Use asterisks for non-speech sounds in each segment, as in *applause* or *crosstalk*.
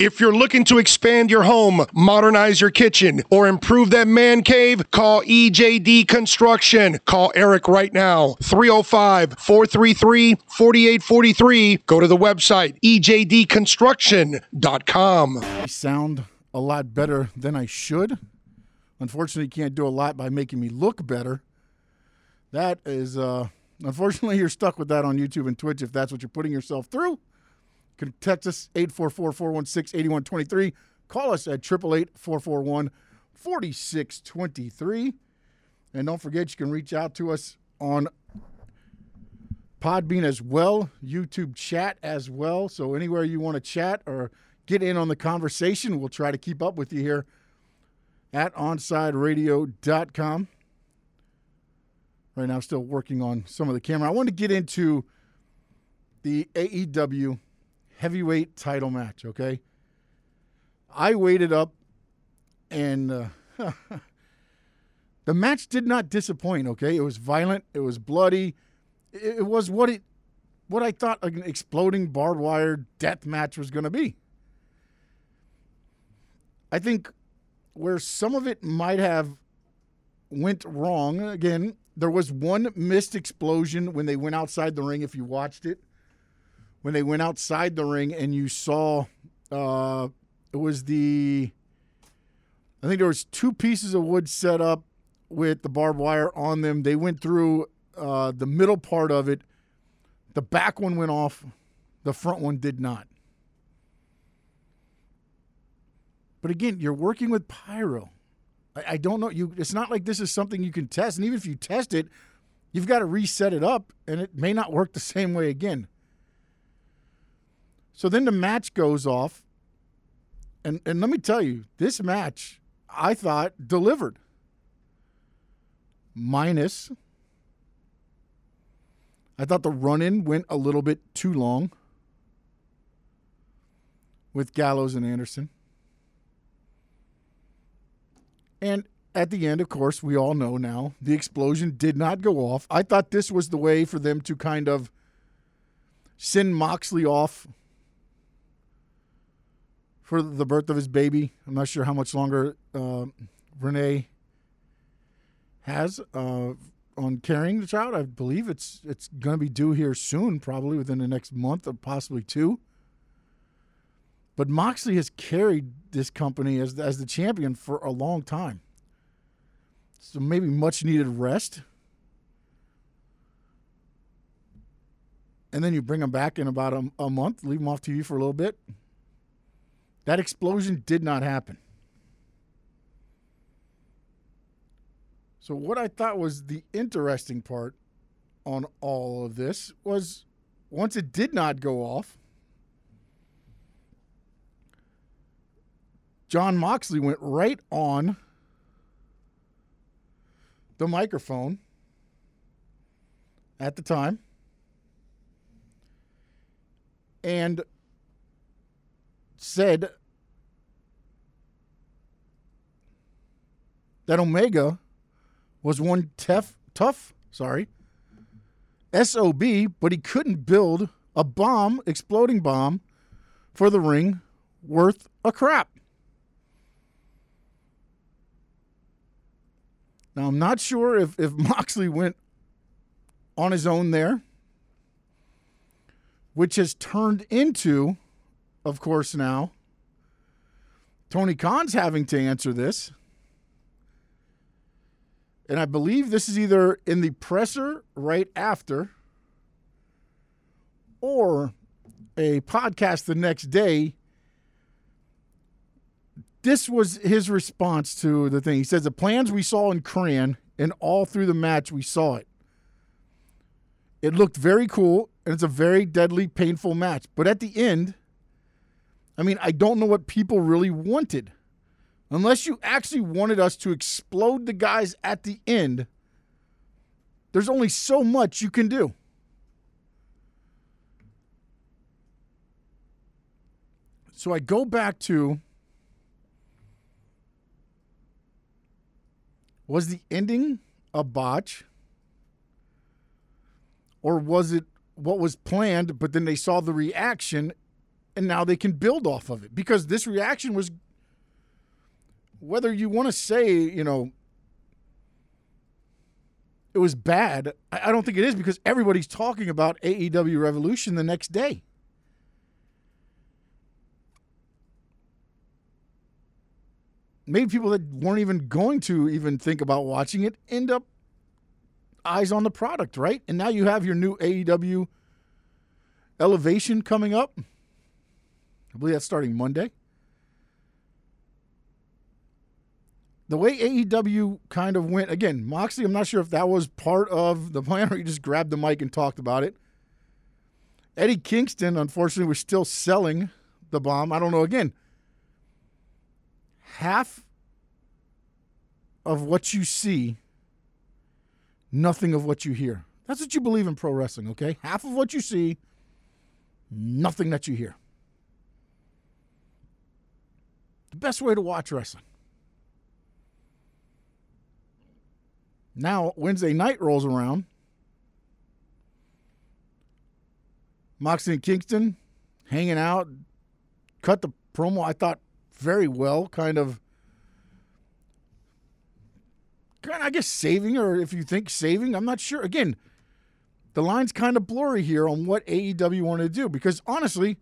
If you're looking to expand your home, modernize your kitchen, or improve that man cave, call EJD Construction. Call Eric right now, 305 433 4843. Go to the website, ejdconstruction.com. I sound a lot better than I should. Unfortunately, you can't do a lot by making me look better. That is, uh, unfortunately, *laughs* you're stuck with that on YouTube and Twitch if that's what you're putting yourself through. Text us 844-416-8123. Call us at 888-441-4623. And don't forget you can reach out to us on Podbean as well, YouTube chat as well. So anywhere you want to chat or get in on the conversation, we'll try to keep up with you here at onsideradio.com. Right now, I'm still working on some of the camera. I want to get into the AEW heavyweight title match, okay? I waited up and uh, *laughs* the match did not disappoint, okay? It was violent, it was bloody. It, it was what it what I thought an exploding barbed wire death match was going to be. I think where some of it might have went wrong, again, there was one missed explosion when they went outside the ring if you watched it when they went outside the ring and you saw uh, it was the I think there was two pieces of wood set up with the barbed wire on them. They went through uh, the middle part of it. The back one went off. The front one did not. But again, you're working with pyro. I, I don't know. You. It's not like this is something you can test. And even if you test it, you've got to reset it up, and it may not work the *laughs* same way again. So then the match goes off. And, and let me tell you, this match, I thought, delivered. Minus, I thought the run in went a little bit too long with Gallows and Anderson. And at the end, of course, we all know now the explosion did not go off. I thought this was the way for them to kind of send Moxley off for the birth of his baby. I'm not sure how much longer uh, Renee has uh, on carrying the child. I believe it's it's going to be due here soon, probably within the next month or possibly two. But Moxley has carried this company as as the champion for a long time. So maybe much needed rest. And then you bring him back in about a, a month, leave him off TV for a little bit, that explosion did not happen. So, what I thought was the interesting part on all of this was once it did not go off, Jon Moxley went right on the microphone at the time and said that Omega was one tough, tough, sorry, SOB, but he couldn't build a bomb, exploding bomb, for the ring worth a crap. Now, I'm not sure if, if *laughs* Moxley went on his own there, which has turned into of course, now. Tony Khan's having to answer this. And I believe this is either in the presser right after or a podcast the next day. This was his response to the thing. He says the plans we saw in Cran and all through the match we saw it. It looked very cool and it's a very deadly, painful match. But at the end, I mean, I don't know what people really wanted. Unless you actually wanted us to explode the guys at the end, there's only so much you can do. So I go back to was the ending a botch? Or was it what was planned, but then they saw the reaction and now they can build off of it because this reaction was whether you want to say, you know, it was bad. I don't think it is because everybody's talking about AEW Revolution the next day. Maybe people that weren't even going to even think about watching it end up eyes on the product, right? And now you have your new AEW Elevation coming up. I believe that's starting Monday. the way AEW kind of went again, Moxley, I'm not sure if that was part of the plan or he just grabbed the mic and talked about it. Eddie Kingston, unfortunately, was still selling the bomb. I don't know. Again, half of what you see, nothing of what you hear. That's what you believe in pro wrestling, okay? Half of what you see, nothing that you hear. The best way to watch wrestling. Now, Wednesday night rolls around. Moxley and Kingston hanging out, cut the promo, I thought, very well, kind of. Kind of, I guess, saving, or if you think saving, I'm not sure. Again, the line's kind of blurry here on what AEW wanted to do because honestly,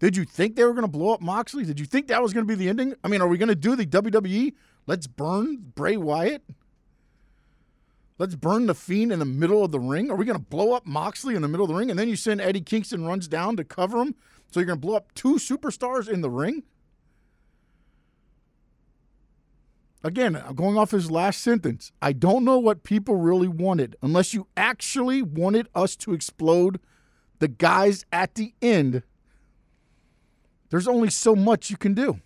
did you think they were going to blow up Moxley? Did you think that was going to be the ending? I mean, are we going to do the WWE? Let's burn Bray Wyatt. Let's burn the Fiend in the middle of the ring. Are we going to blow up Moxley in the middle of the ring? And then you send Eddie Kingston runs down to cover him. So you're going to blow up two superstars in the ring? Again, going off his last sentence. I don't know what people really wanted unless you actually wanted us to explode the guys at the end. There's only so much you can do.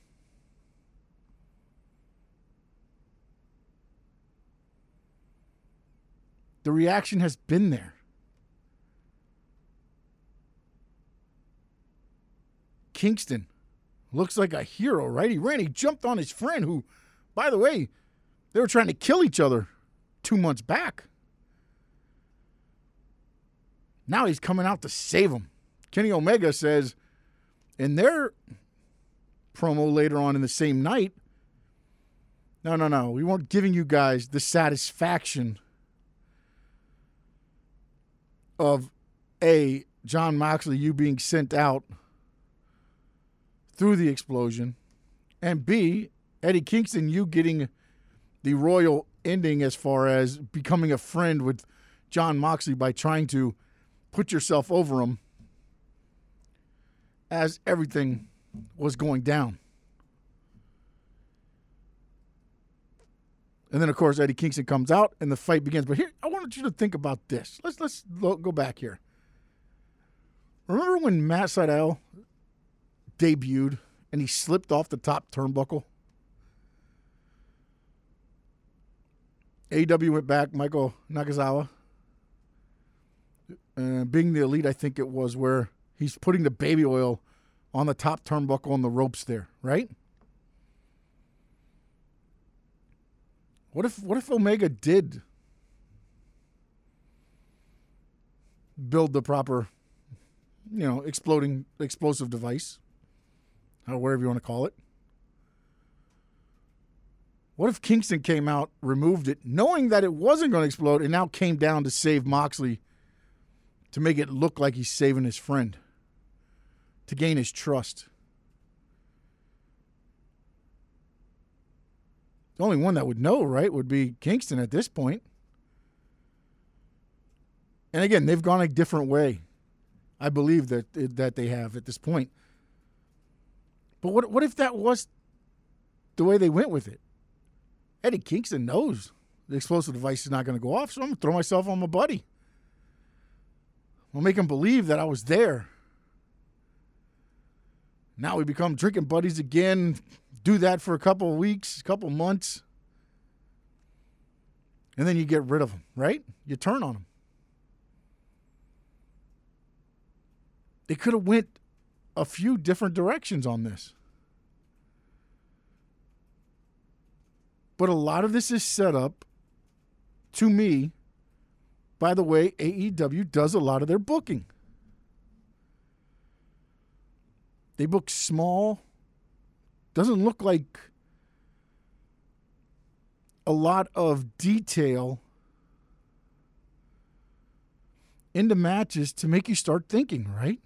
The reaction has been there. Kingston looks like a hero, right? He ran, he jumped on his friend, who, by the way, they were trying to kill each other two months back. Now he's coming out to save him. Kenny Omega says in their promo later on in the same night, no, no, no, we weren't giving you guys the satisfaction of A, Jon Moxley, you being sent out through the explosion, and B, Eddie Kingston, you getting the royal ending as far as becoming a friend with Jon Moxley by trying to put yourself over him as everything was going down. And then, of course, Eddie Kingston comes out and the fight begins. But here, I wanted you to think about this. Let's let's go back here. Remember when Matt Sydal debuted and he slipped off the top turnbuckle? AEW went back, Michael Nakazawa. Being the elite, I think it was where he's putting the baby oil on the top turnbuckle on the ropes there, right? What if what if Omega did build the proper, you know, exploding explosive device, or whatever you want to call it? What if Kingston came out, removed it, knowing that it wasn't going to explode, and now came down to save Moxley to make it look like he's saving his friend, to gain his trust? The only one that would know, right, would be Kingston at this point. And again, they've gone a different way. I believe that that they have at this point. But what what if that was the way they went with it? Eddie Kingston knows the explosive device is not going to go off, so I'm going to throw myself on my buddy. I'll make him believe that I was there. Now we become drinking buddies again, do that for a couple of weeks, a couple months, and then you get rid of them, right? You turn on them. They could have went a few different directions on this. But a lot of this is set up to me. By the way, AEW does a lot of their booking. They book small. Doesn't look like a lot of detail into matches to make you start thinking, right?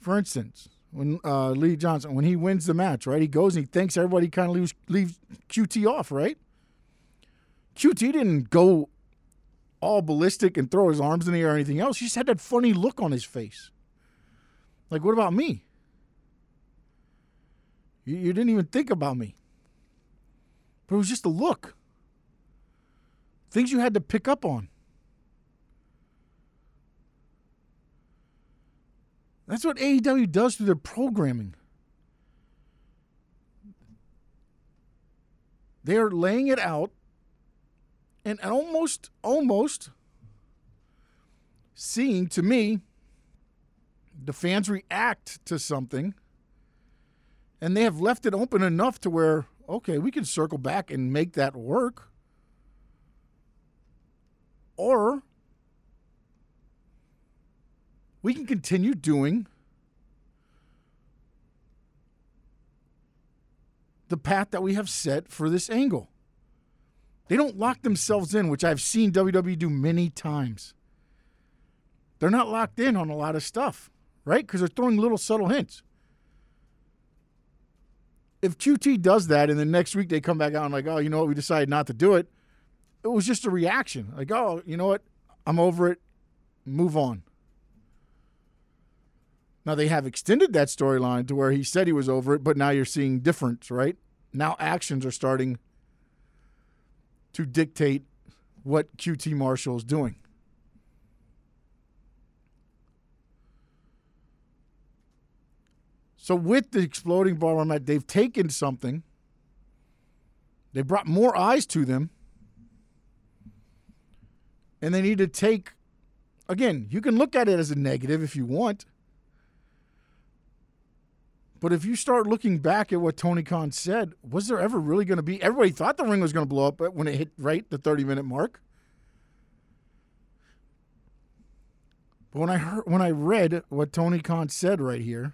For instance, when uh, Lee Johnson, when he wins the match, right, he goes and he thanks everybody, kind of leaves, leaves QT off, right? QT didn't go all ballistic and throw his arms in the air or anything else. He just had that funny look on his face. Like, what about me? You, you didn't even think about me. But it was just a look. Things you had to pick up on. That's what AEW does through their programming. They are laying it out and almost, almost seeing to me the fans react to something and they have left it open enough to where, okay, we can circle back and make that work. Or we can continue doing the path that we have set for this angle. They don't lock themselves in, which I've seen WWE do many times. They're not locked in on a lot of stuff, right? Because they're throwing little subtle hints. If QT does that and then next week they come back out and like, oh, you know what, we decided not to do it, it was just a reaction. Like, oh, you know what, I'm over it, move on. Now they have extended that storyline to where he said he was over it, but now you're seeing difference, right? Now actions are starting to dictate what QT Marshall is doing. So with the exploding bar mat, they've taken something. They brought more eyes to them. And they need to take again, you can look at it as a negative if you want. But if you start looking back at what Tony Khan said, was there ever really going to be? Everybody thought the ring was going to blow up when it hit right the 30 minute mark. But when I heard, when I read what Tony Khan said right here,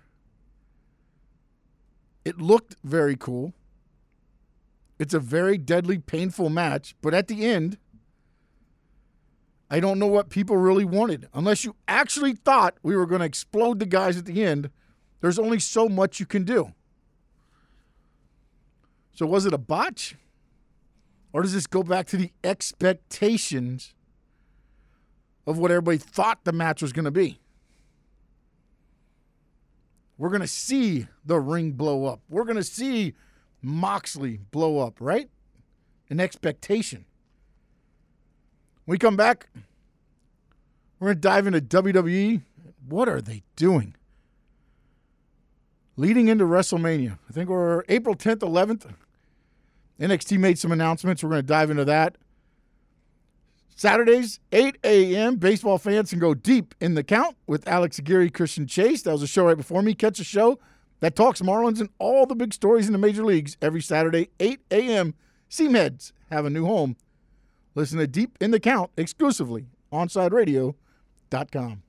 it looked very cool. It's a very deadly, painful match, but at the end, I don't know what people really wanted. Unless you actually thought we were going to explode the guys at the end there's only so much you can do. So was it a botch? Or does this go back to the expectations of what everybody thought the match was going to be? We're going to see the ring blow up. We're going to see Moxley blow up, right? An expectation. When we come back, we're going to dive into WWE. What are they doing? Leading into WrestleMania. I think we're April 10th, 11th. NXT made some announcements. We're going to dive into that. Saturdays, 8 a.m. Baseball fans can go deep in the count with Alex Aguirre, Christian Chase. That was a show right before me. Catch a show that talks Marlins and all the big stories in the major leagues every Saturday, 8 a.m. Seamheads have a new home. Listen to Deep in the Count exclusively on SideRadio.com.